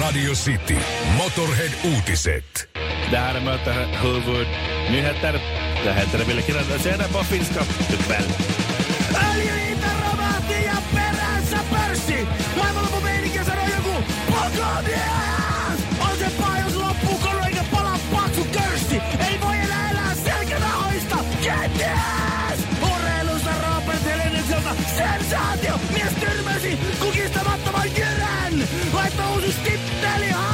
Radio City. Motorhead-uutiset. Det här är Möter huvudnyheter. Det heter Ville Kirjoittaa senare på finska ikväll. Öljyhinta romahti ja perässä pörssi. Maailmanlopumeininkiä sanoo joku Pogonias! On se paha, jos loppuu kono eikä palaa paksu körssi. Ei voi enää elää selkänahoista. Kenties! Urheilussa Robert Helenekselta sensaatio. Mies tyrmäsi kukistamattoman jyrän. Laittoi uusi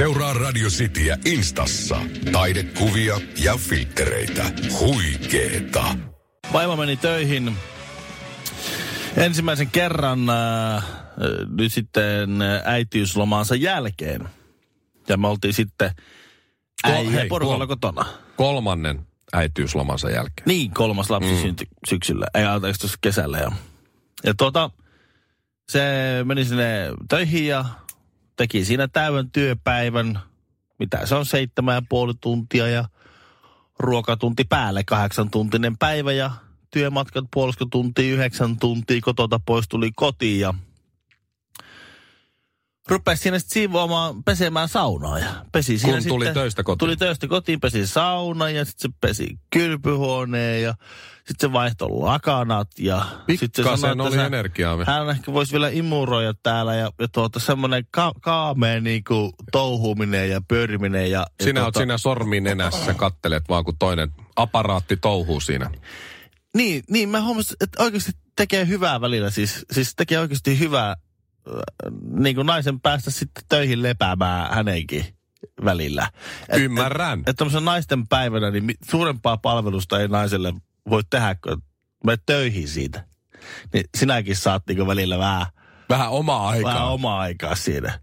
Seuraa Radio Cityä Instassa. Taidekuvia ja filtreitä. Huikeeta. Vaimo meni töihin ensimmäisen kerran äh, äh, nyt sitten äh, äitiyslomansa jälkeen. Ja me oltiin sitten äijä porukalla huom. kotona. Kolmannen äitiyslomansa jälkeen. Niin, kolmas lapsi mm. syntyi syksyllä, ei anteeksi kesällä. Ja, ja tuota, se meni sinne töihin ja teki siinä täyden työpäivän. Mitä se on, seitsemän ja puoli tuntia ja ruokatunti päälle kahdeksan tuntinen päivä ja työmatkat puolisko tuntia, yhdeksän tuntia, kotota pois tuli kotiin ja rupesi siinä sitten siivoamaan, pesemään saunaa ja pesi siinä Kun tuli sitten, töistä kotiin. Tuli töistä kotiin, pesi sauna ja sitten se pesi kylpyhuoneen ja sitten se vaihtoi lakanat ja sitten se että oli energiaa. hän ehkä voisi vielä imuroida täällä ja, ja tuota, semmoinen ka- kaamea niinku touhuminen ja pyöriminen. Ja, ja Sinä oot tuota, siinä sormi nenässä, kattelet vaan kun toinen aparaatti touhuu siinä. Niin, niin mä huomasin, että oikeasti tekee hyvää välillä. Siis, siis tekee oikeasti hyvää niin kuin naisen päästä sitten töihin lepäämään hänenkin välillä. Et, Ymmärrän. Että et tämmöisen naisten päivänä, niin suurempaa palvelusta ei naiselle voi tehdä, kun menet töihin siitä. Niin sinäkin saat niin välillä vähän, Vähän omaa aikaa. vähän omaa aikaa siinä.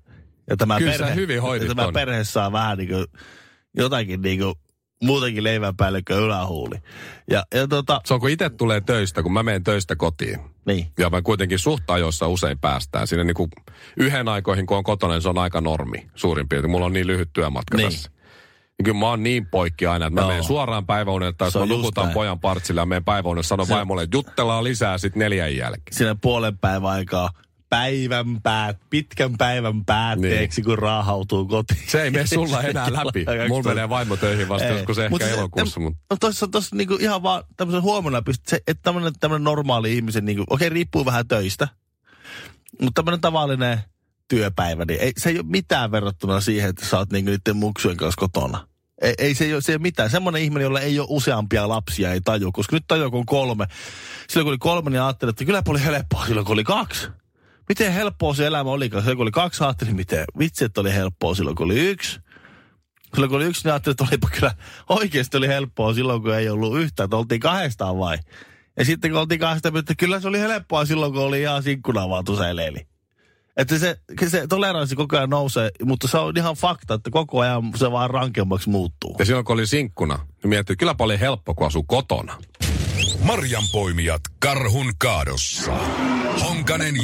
Ja tämä Kyllä perhe, hyvin hoidit ja tämä ton. perhe saa vähän niin kuin, jotakin niin kuin, muutenkin leivän päälle kuin ylähuuli. Ja, ja tota, Se on kun itse tulee töistä, kun mä menen töistä kotiin. niin. Ja mä kuitenkin suht ajoissa usein päästään. Siinä niin kuin yhden aikoihin, kun on kotona, niin se on aika normi suurin piirtein. Mulla on niin lyhyt työmatka Niin. tässä. Niin kyllä mä oon niin poikki aina, että mä menen suoraan päiväunelle, tai jos mä nukutaan pojan partsille ja menen päiväunelle, sanon Se- vaimolle, että juttellaan lisää sitten neljän jälkeen. siinä puolen päivän aikaa päivän päät, pitkän päivän päätteeksi, niin. kun raahautuu kotiin. Se ei mene sulla enää läpi. Mulla menee vaimo töihin vasta Ei. joskus ehkä Mut se- elokuussa. Mutta No tossa, tossa niinku ihan vaan tämmöisen pystyt, se, että tämmönen, tämmönen normaali ihmisen, niinku, okei riippuu vähän töistä, mutta tämmönen tavallinen työpäivä, niin ei, se ei ole mitään verrattuna siihen, että sä oot niinku niiden muksujen kanssa kotona. Ei, ei se, ei ole, se ei ole mitään. Semmoinen ihminen, jolla ei ole useampia lapsia, ei taju. Koska nyt tajuu, kun on kolme. Silloin kun oli kolme, niin ajattelin, että kyllä oli helppoa silloin, kun oli kaksi. Miten helppoa se elämä olikaan? Silloin kun oli kaksi, ajattelin, miten vitsi, että oli helppoa silloin, kun oli yksi. Silloin kun oli yksi, niin ajattelin, että olipa kyllä oikeasti oli helppoa silloin, kun ei ollut yhtään, että oltiin kahdestaan vai. Ja sitten kun oltiin kahdestaan, että kyllä se oli helppoa silloin, kun oli ihan sinkkuna vaan tuseleili. Että se, se toleranssi koko ajan nousee, mutta se on ihan fakta, että koko ajan se vaan rankemmaksi muuttuu. Ja silloin kun oli sinkkuna, niin mietin, että kyllä paljon helppo, kun asuu kotona. Marjanpoimijat karhun kaadossa. Honkanen ja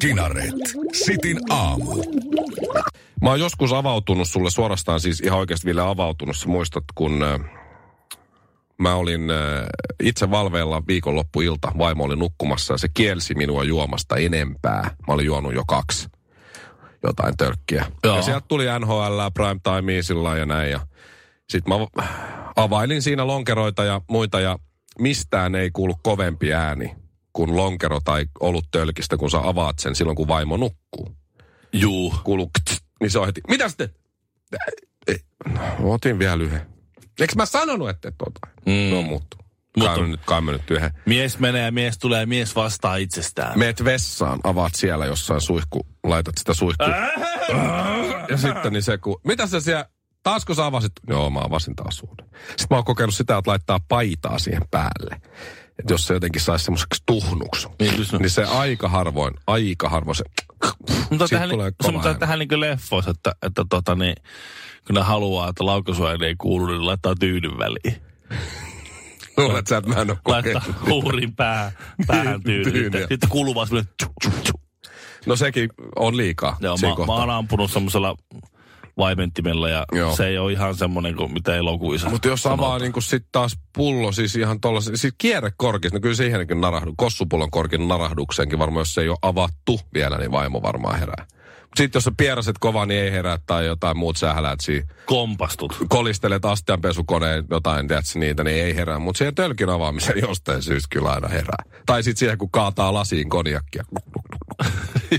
Kinaret. Sitin aamu. Mä oon joskus avautunut sulle suorastaan siis ihan oikeasti vielä avautunut. Sä muistat, kun äh, mä olin äh, itse valveilla viikonloppuilta. Vaimo oli nukkumassa ja se kielsi minua juomasta enempää. Mä olin juonut jo kaksi jotain törkkiä. Joo. Ja sieltä tuli NHL, prime time sillä ja näin. Ja sit mä availin siinä lonkeroita ja muita ja mistään ei kuulu kovempi ääni kuin lonkero tai oluttölkistä, kun sä avaat sen silloin, kun vaimo nukkuu Juu. kuuluu, kts, niin se on heti, mitä sitten? Ei, no, otin vielä yhden. Eikö mä sanonut, että et ota? Mm. No muuttuu. Mutta- nyt, kai mä nyt yhden. Mies menee ja mies tulee ja mies vastaa itsestään. Meet vessaan, avaat siellä jossain suihku, laitat sitä suihkua. ja sitten niin se, kun, mitä sä siellä, taasko sä avasit? Joo, mä avasin taas uuden. Sitten mä oon kokeillut sitä, että laittaa paitaa siihen päälle. Että jos se jotenkin saisi semmoiseksi tuhnuksi, Niin, no. niin se aika harvoin, aika harvoin se, Mutta tähän, tulee se, mutta tähän niin leffoissa, että, että tota, niin, kun ne haluaa, että laukaisuääni ei kuulu, niin laittaa tyynyn väliin. Luulet sä, että mä en ole Laittaa huurin pää, päähän tyyny. Tyynyä. Sitten, sitten kuuluu vaan semmoinen. No sekin on liikaa Joo, mä, mä oon ampunut semmoisella vaimentimella ja Joo. Se ei ole ihan semmoinen kuin mitä elokuissa. Mutta jos sanotaan. avaa niinku sit taas pullo, siis ihan tollasen, siis kierrekorkis, no kyllä siihenkin narahdu, kossupullon korkin narahdukseenkin varmaan, jos se ei ole avattu vielä, niin vaimo varmaan herää. Sitten jos sä pieraset kova, niin ei herää tai jotain muut sähläät siinä. Kompastut. Kolistelet astianpesukoneen jotain, tiedätkö, niitä, niin ei herää. Mutta siihen tölkin avaamiseen jostain syystä kyllä aina herää. Tai sitten siihen, kun kaataa lasiin konjakkia.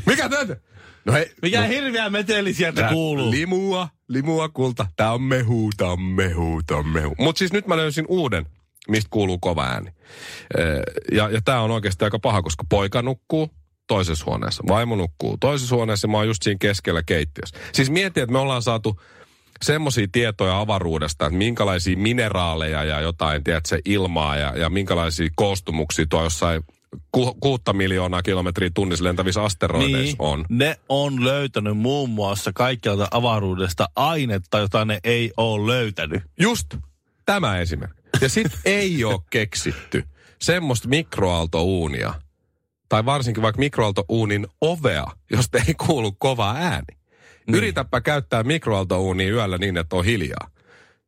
Mikä tätä? No hei, Mikä no, hirveä meteli sieltä Tää kuuluu? Limua, limua kulta. Tää on mehu, tää on mehu, tää on mehu. Mut siis nyt mä löysin uuden, mistä kuuluu kova ääni. Ja, ja tää on oikeasti aika paha, koska poika nukkuu toisessa huoneessa. Vaimo nukkuu toisessa huoneessa ja mä oon just siinä keskellä keittiössä. Siis mieti, että me ollaan saatu semmoisia tietoja avaruudesta, että minkälaisia mineraaleja ja jotain, tiedätkö, ilmaa ja, ja minkälaisia koostumuksia tuo jossain ku, kuutta miljoonaa kilometriä tunnissa lentävissä asteroideissa on. Niin, ne on löytänyt muun muassa kaikkialta avaruudesta ainetta, jota ne ei ole löytänyt. Just tämä esimerkki. Ja sit ei ole keksitty semmoista mikroaaltouunia, tai varsinkin vaikka mikroaaltouunin ovea, josta ei kuulu kova ääni. Niin. Yritäpä käyttää mikroaaltouunia yöllä niin, että on hiljaa.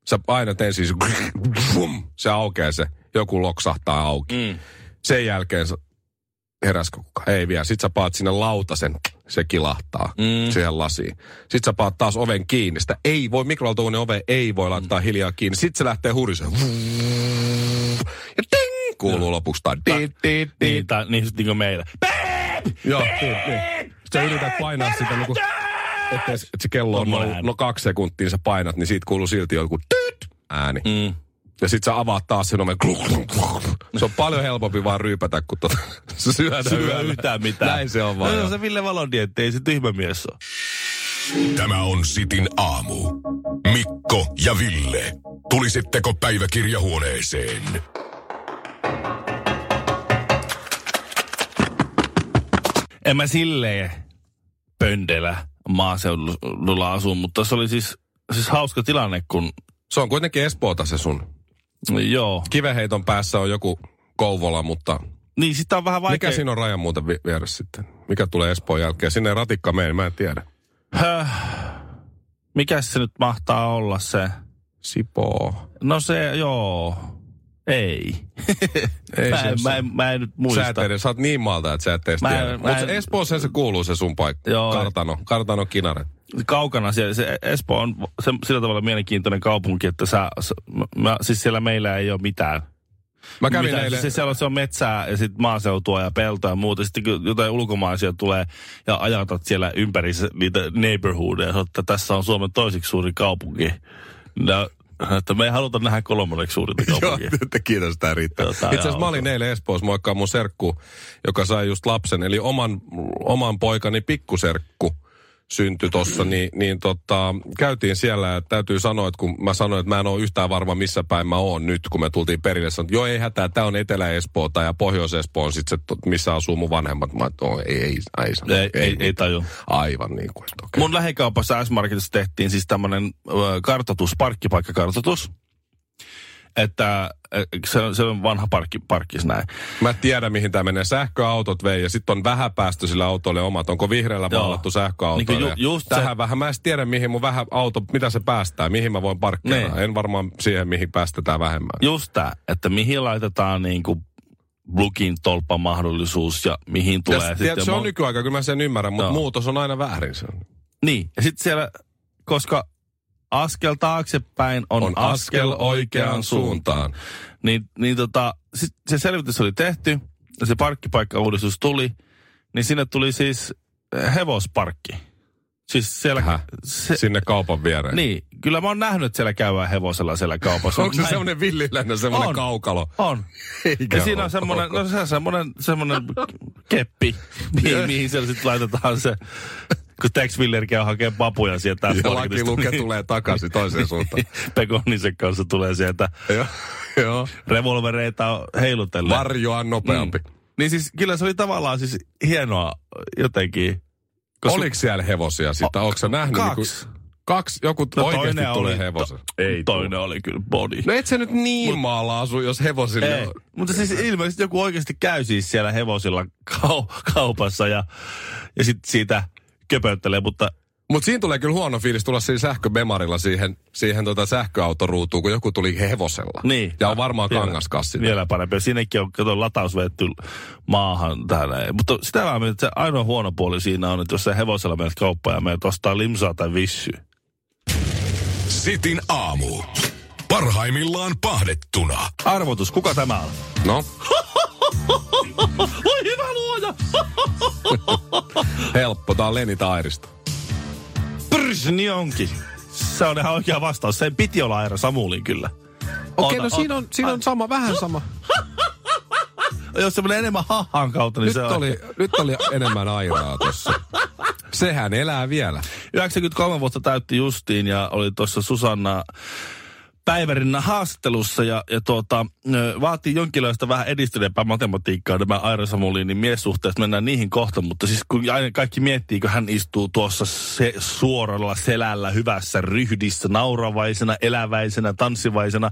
Sä painat ensin, se aukeaa se, joku loksahtaa auki. Mm. Sen jälkeen heräskö kukaan? Ei vielä. Sitten sä paat sinne lautasen, se kilahtaa mm. siihen lasiin. Sitten sä paat taas oven kiinni. Sitä ei voi, mikroaaltouunin ove ei voi laittaa mm. hiljaa kiinni. Sitten se lähtee huriseen. Ja ting! Kuuluu lopuksi tai di, di, di. Niin, tai, niin, niin kuin meillä. Joo, niin, niin. Sä yrität painaa sitä, niin kuin, että se kello on Tommonen no, no kaksi sekuntia, sä painat, niin siitä kuuluu silti joku tyt ääni. Mm. Ja sit sä avaat taas sen oven. Kluk, kluk, kluk. Se on paljon helpompi vaan ryypätä, kun tota, syödä Syö yöllä. yhtään mitään. Näin se on vaan. No, se Ville Valon dietti, ei se tyhmä mies ole. Tämä on Sitin aamu. Mikko ja Ville. Tulisitteko päiväkirjahuoneeseen? En mä silleen pöndelä maaseudulla asu, mutta se oli siis, siis hauska tilanne, kun Se on kuitenkin Espoota se sun. Joo. Kiveheiton päässä on joku Kouvola, mutta Niin sitä on vähän vaikea. mikä siinä on rajan muuten vi- vieressä sitten? Mikä tulee Espoon jälkeen? Sinne ratikka mene, mä en tiedä. Höh. Mikä se nyt mahtaa olla se? Sipoo. No se, joo. Ei. Ei mä, en, mä, en, mä en nyt muista. Sä et edes, sä oot niin maalta, että sä et edes Mä tiedä. Mutta Espooseen se kuuluu se sun paikka. Joo. Kartano. Kartano Kinaret. Kaukana siellä, se Espoo on se, sillä tavalla mielenkiintoinen kaupunki, että sä, mä, siis siellä meillä ei ole mitään. Mä kävin Mitä, eilen... siis siellä on, se on metsää ja sitten maaseutua ja peltoa ja muuta. Sitten jotain ulkomaisia tulee ja ajatat siellä ympäri se- niitä neighborhoodia, että tässä on Suomen toiseksi suuri kaupunki. No, että me ei haluta nähdä kolmanneksi suurinta Joo, kaupunkia. te- kiitos, tää riittää. Joo, Itse asiassa mä olin eilen Espoossa moikkaa mun serkku, joka sai just lapsen, eli oman, oman poikani pikkuserkku syntyi tossa, niin, niin tota, käytiin siellä ja täytyy sanoa, että kun mä sanoin, että mä en ole yhtään varma missä päin mä oon nyt, kun me tultiin perille, sanoin, että joo ei hätää, tää on Etelä-Espoota ja Pohjois-Espoo on sitten se, missä asuu mun vanhemmat. Mä että, oh, ei, ei, ei, sano, Ei, ei, ei taju. Aivan niin kuin, että okei. Mun lähikaupassa S-Marketissa tehtiin siis tämmönen ö, kartoitus, parkkipaikkakartoitus. Että se on, se on vanha parkki, parkkis näin. Mä tiedän, mihin tämä menee. Sähköautot vei ja sitten on vähäpäästöisillä autoille omat. Onko vihreällä maalattu sähköautoille? Niin kuin ju- just se- Tähän vähän. Mä en tiedä, mihin mun vähän auto, mitä se päästää, mihin mä voin parkkeerata. Niin. En varmaan siihen, mihin päästetään vähemmän. Just tää, että mihin laitetaan niinku Blukin tolppamahdollisuus ja mihin tulee ja, sitten... tiedät, se on mon- nykyaika, kyllä mä sen ymmärrän, mutta Joo. muutos on aina väärin. Se. Niin, ja sitten siellä, koska askel taaksepäin on, On askel oikeaan suuntaan. Niin, niin tota, sit se selvitys oli tehty, ja se parkkipaikkauudistus tuli, niin sinne tuli siis eh, hevosparkki. Siis siellä... Häh? Se, Sinne kaupan viereen. niin, kyllä mä oon nähnyt, että siellä käydään hevosella siellä kaupassa. Onko se semmoinen villiläinen, semmoinen On. kaukalo? On. Eikä Ja siinä on semmoinen, no se on semmoinen, semmoinen keppi, mihin, mihin siellä sitten laitetaan se, kun Tex Willer käy hakemaan papuja sieltä. Ja lakiluke tulee takaisin toiseen suuntaan. Pekonisen kanssa tulee sieltä Joo, joo. revolvereita heilutellen. Varjoa nopeampi. Mm. Niin siis kyllä se oli tavallaan siis hienoa jotenkin. Koska- Oliko siellä hevosia sitten? Onko sä nähnyt? Kaksi. Niin kaksi, joku No oikeasti toinen tulee oli- hevosen. to- Ei Toinen oli kyllä body. No et se nyt niin maalla asu, jos hevosille Ei, on. mutta siis ilmeisesti joku oikeasti käy siis siellä hevosilla kau- kaupassa ja, ja sitten siitä köpöttelee, mutta Mutta siinä tulee kyllä huono fiilis tulla siinä sähköbemarilla siihen, siihen tota sähköautoruutuun, kun joku tuli hevosella. Niin. Ja on varmaan Vielä- kangaskassi. Vielä parempi. Siinäkin on kato, lataus vetty maahan täällä. Mutta sitä mietin, että se ainoa huono puoli siinä on, että jos sä hevosella menet kauppaan ja menet ostaa limsaa tai vissyä. Sitin aamu. Parhaimmillaan pahdettuna. Arvotus, kuka tämä on? No! helppo. Tää on Leni Tairista. Prs, niin onkin. Se on ihan oikea vastaus. Sen piti olla Aira Samulin kyllä. Okei, Ota, no siinä on, siinä on sama, vähän sama. Jos se menee enemmän hahan kautta, niin Nyt se on... oli, nyt oli enemmän airaa tossa. Sehän elää vielä. 93 vuotta täytti justiin ja oli tuossa Susanna Päivärinnan haastattelussa ja, ja tuota, vaatii jonkinlaista vähän edistyneempää matematiikkaa nämä Aira Samulinin miessuhteet. Mennään niihin kohta, mutta siis kun aina kaikki miettii, kun hän istuu tuossa se, suoralla selällä hyvässä ryhdissä, nauravaisena, eläväisenä, tanssivaisena.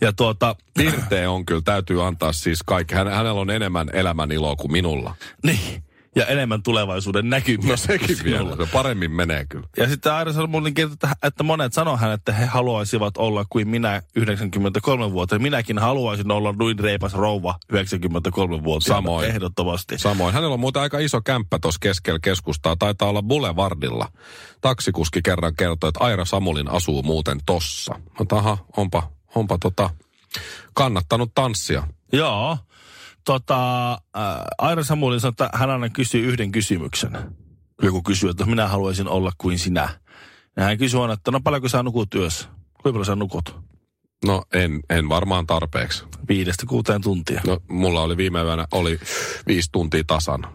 Ja tuota, Pirteä on kyllä, täytyy antaa siis kaikki. Hän, hänellä on enemmän elämän iloa kuin minulla. niin, ja enemmän tulevaisuuden näkymiä. No sekin vielä, se paremmin menee kyllä. Ja sitten Aira Salmonin kirjoittaa, että monet sanoo hän, että he haluaisivat olla kuin minä 93-vuotiaana. Minäkin haluaisin olla noin reipas rouva 93-vuotiaana. Samoin. Ehdottomasti. Samoin. Hänellä on muuten aika iso kämppä tuossa keskellä keskustaa. Taitaa olla Boulevardilla. Taksikuski kerran kertoi, että Aira Samulin asuu muuten tossa. Mutta aha, onpa, onpa tota, kannattanut tanssia. Joo. Tota, äh, Aira Samulin sanoi, että hän aina kysyy yhden kysymyksen. Joku kysyy, että minä haluaisin olla kuin sinä. Ja hän kysyy aina, että no paljonko sä nukut työssä? Kuinka paljon sä nukut? No en, en varmaan tarpeeksi. Viidestä kuuteen tuntia. No mulla oli viime yönä oli viisi tuntia tasan.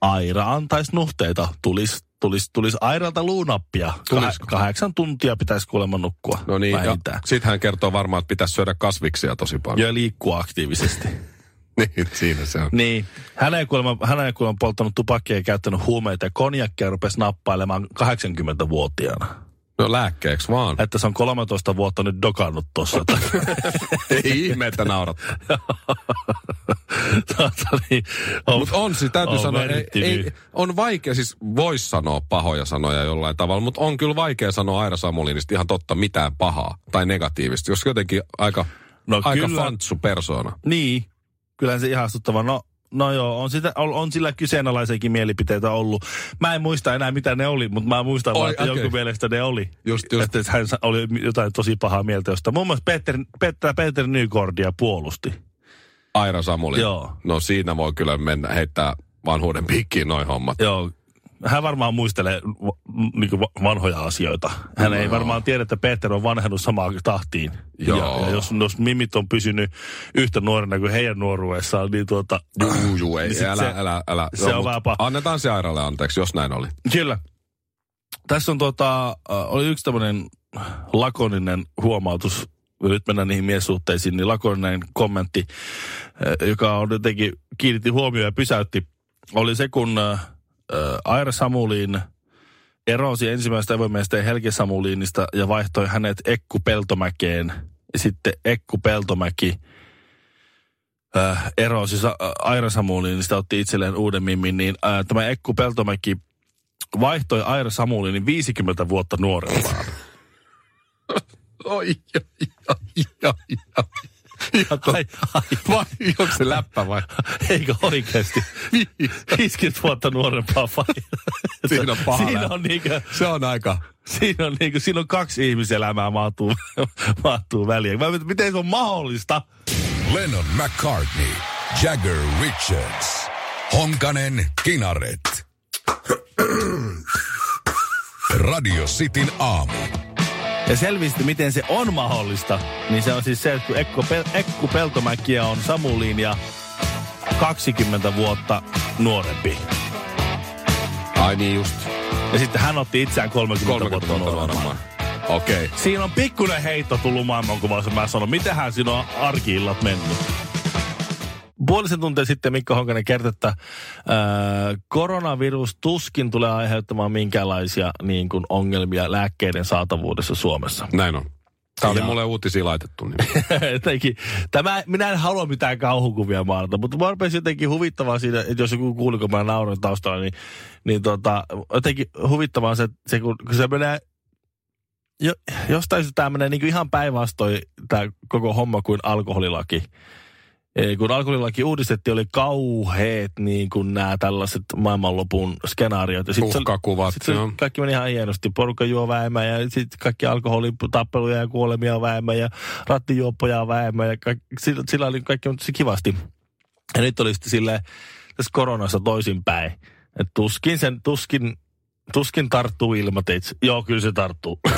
Aira antaisi nuhteita. Tulis, tulis, tulis Airalta luunappia. Tulisiko? Kah- kahdeksan tuntia pitäisi kuulemma nukkua. No niin, ja sitten hän kertoo varmaan, että pitäisi syödä kasviksia tosi paljon. Ja liikkua aktiivisesti. niin, siinä se on. niin. Hän ei kuulemma, hän ei kuulemma polttanut tupakkia ja käyttänyt huumeita ja konjakkia rupesi nappailemaan 80-vuotiaana. No lääkkeeksi vaan. Että se on 13 vuotta nyt dokannut tuossa. Ei ihme, että naurat. Tuota, niin, on, Mutta on siis, täytyy on sanoa, ei, ei, on vaikea, siis vois sanoa pahoja sanoja jollain tavalla, mutta on kyllä vaikea sanoa Aira Samulinista ihan totta mitään pahaa tai negatiivista, jos jotenkin aika, No aika kyllä. fantsu persona. Niin, kyllähän se ihastuttava. No, no joo, on, sitä, on, on sillä kyseenalaisiakin mielipiteitä ollut. Mä en muista enää, mitä ne oli, mutta mä muistan Oi, vaan, että okei. jonkun mielestä ne oli. Just, just. Että hän oli jotain tosi pahaa mieltä josta. Muun muassa Peter, Peter, Peter Nykordia puolusti. Aira Samulin. Joo. No siinä voi kyllä mennä heittää vanhuuden piikkiin noin hommat. Joo. Hän varmaan muistelee niin vanhoja asioita. Hän ei Joo. varmaan tiedä, että Peter on vanhennut samaan tahtiin. Joo. Ja, ja jos, jos mimit on pysynyt yhtä nuorena kuin heidän nuoruudessaan, niin tuota... Juu, juu, ei, niin älä, se- älä, älä. se on mut vähän paha. Annetaan se Airalle anteeksi, jos näin oli. Kyllä. Tässä on tota, äh, oli yksi tämmöinen lakoninen huomautus, nyt mennään niihin miessuhteisiin, niin lakoninen kommentti, äh, joka on jotenkin kiinnitti huomioon ja pysäytti, oli se, kun äh, Aira Samuliin erosi ensimmäistä evomiestä Helge Samuliinista ja vaihtoi hänet Ekku Peltomäkeen. Ja sitten Ekku Peltomäki äh, erosi Sa- Aira Samuliinista, otti itselleen uuden mimmin, niin äh, tämä Ekku Peltomäki vaihtoi Aira Samuliinin 50 vuotta nuorempaan. Oi, oi, oi, oi, oi. Ja to, Ai, ai. vai, onko se läppä vai? Eikö oikeasti? 50 vuotta nuorempaa vai? Siinä on paha Siinä on, niinkö, Se on aika... siinä on, niinkö, siinä on kaksi ihmiselämää mahtuu, mahtuu väliin. Mä miten se on mahdollista? Lennon McCartney, Jagger Richards, Honkanen Kinaret. Radio Cityn aamu. Ja selvisi, miten se on mahdollista, niin se on siis se, että kun Ekku, Pel- Ekku Peltomäkiä on Samuliin ja 20 vuotta nuorempi. Ai niin just. Ja sitten hän otti itseään 30, 30 vuotta nuoremman. Okei. Okay. Siinä on pikkuinen heitto tullut maailmankuvassa. Mä sanon, mitähän siinä on arkiillat mennyt. Puolisen tuntia sitten Mikko Honkanen kertoi, että ää, koronavirus tuskin tulee aiheuttamaan minkäänlaisia niin kuin, ongelmia lääkkeiden saatavuudessa Suomessa. Näin on. Tämä oli Ja- mulle uutisia laitettu. Niin. jotenkin, tämä, minä en halua mitään kauhukuvia maalata, mutta mä rupesi jotenkin huvittavaa siinä, että jos joku kuuli, kun mä nauroin taustalla, niin, niin tota, jotenkin huvittavaa se, se kun, kun se menee, jo, jostain syystä tämä menee niin ihan päinvastoin tämä koko homma kuin alkoholilaki. Kun alkoholilaki uudistettiin, oli kauheet niin kuin nämä tällaiset maailmanlopun skenaariot. Ja sit se- Uhkakuvat, sit se kaikki meni ihan hienosti. Porukka juo vähemmän ja sitten kaikki alkoholitappeluja ja kuolemia vähemmän ja rattijuoppoja on vähemmän ja kaikki, sillä, sillä oli kaikki tosi kivasti. Ja nyt oli sitten silleen tässä koronassa toisinpäin. Että tuskin sen, tuskin, tuskin tarttuu ilmateitse. Joo, kyllä se tarttuu.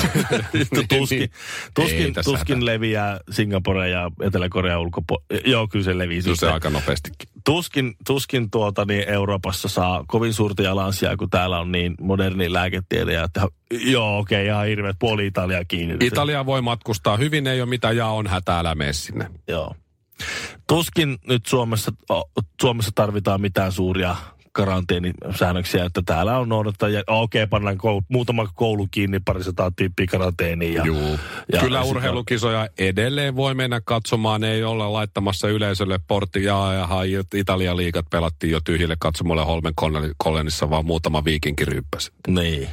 tuskin, Ei tuskin, tuskin hätää. leviää Singapore ja Etelä-Korea ulkopuolella. Joo, kyllä se levii. Kyllä se aika nopeastikin. Tuskin, tuskin tuota, niin Euroopassa saa kovin suurta jalansijaa, kun täällä on niin moderni lääketiede. Ja että, joo, okei, okay, ihan hirveät puoli Italia kiinni. Italia voi matkustaa hyvin, ei ole mitään ja on hätä, älä mene sinne. Joo. Tuskin nyt Suomessa, Suomessa tarvitaan mitään suuria karanteenisäännöksiä, että täällä on noudattaa, ja okei, okay, pannaan koulu, muutama koulu kiinni, parisataa tyyppiä karanteeniin. Ja, Juu. ja Kyllä urheilukisoja edelleen voi mennä katsomaan, ei olla laittamassa yleisölle portti ja, Italian liigat pelattiin jo tyhjille katsomolle Holmen Kollenissa, vaan muutama viikinki ryyppäsi. Niin.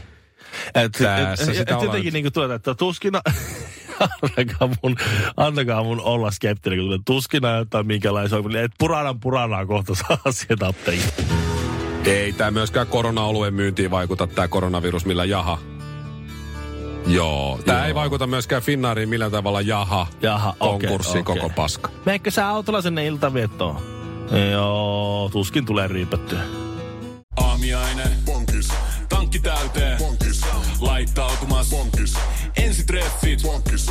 Et, Tässä et, sitä et, ollaan niin kuin tuota, että tuskina, antakaa mun, antakaa mun olla skeptinen, kun tulee tuskina jotain minkälaisia, että puranan puranaa kohta saa sieltä apteekin. Ei tämä myöskään korona-oluen myyntiin vaikuta, tämä koronavirus, millä jaha. Joo. Tämä Joo. ei vaikuta myöskään Finnaariin millään tavalla jaha. Jaha, Konkurssi okei. koko paska. Meikö sä autolla sinne iltaviettoon? Joo, tuskin tulee riipettyä. Aamiainen. Bonkis. Tankki täyteen. Bonkis. Laittautumas. Bonkis. Ensitreffit. Bonkis.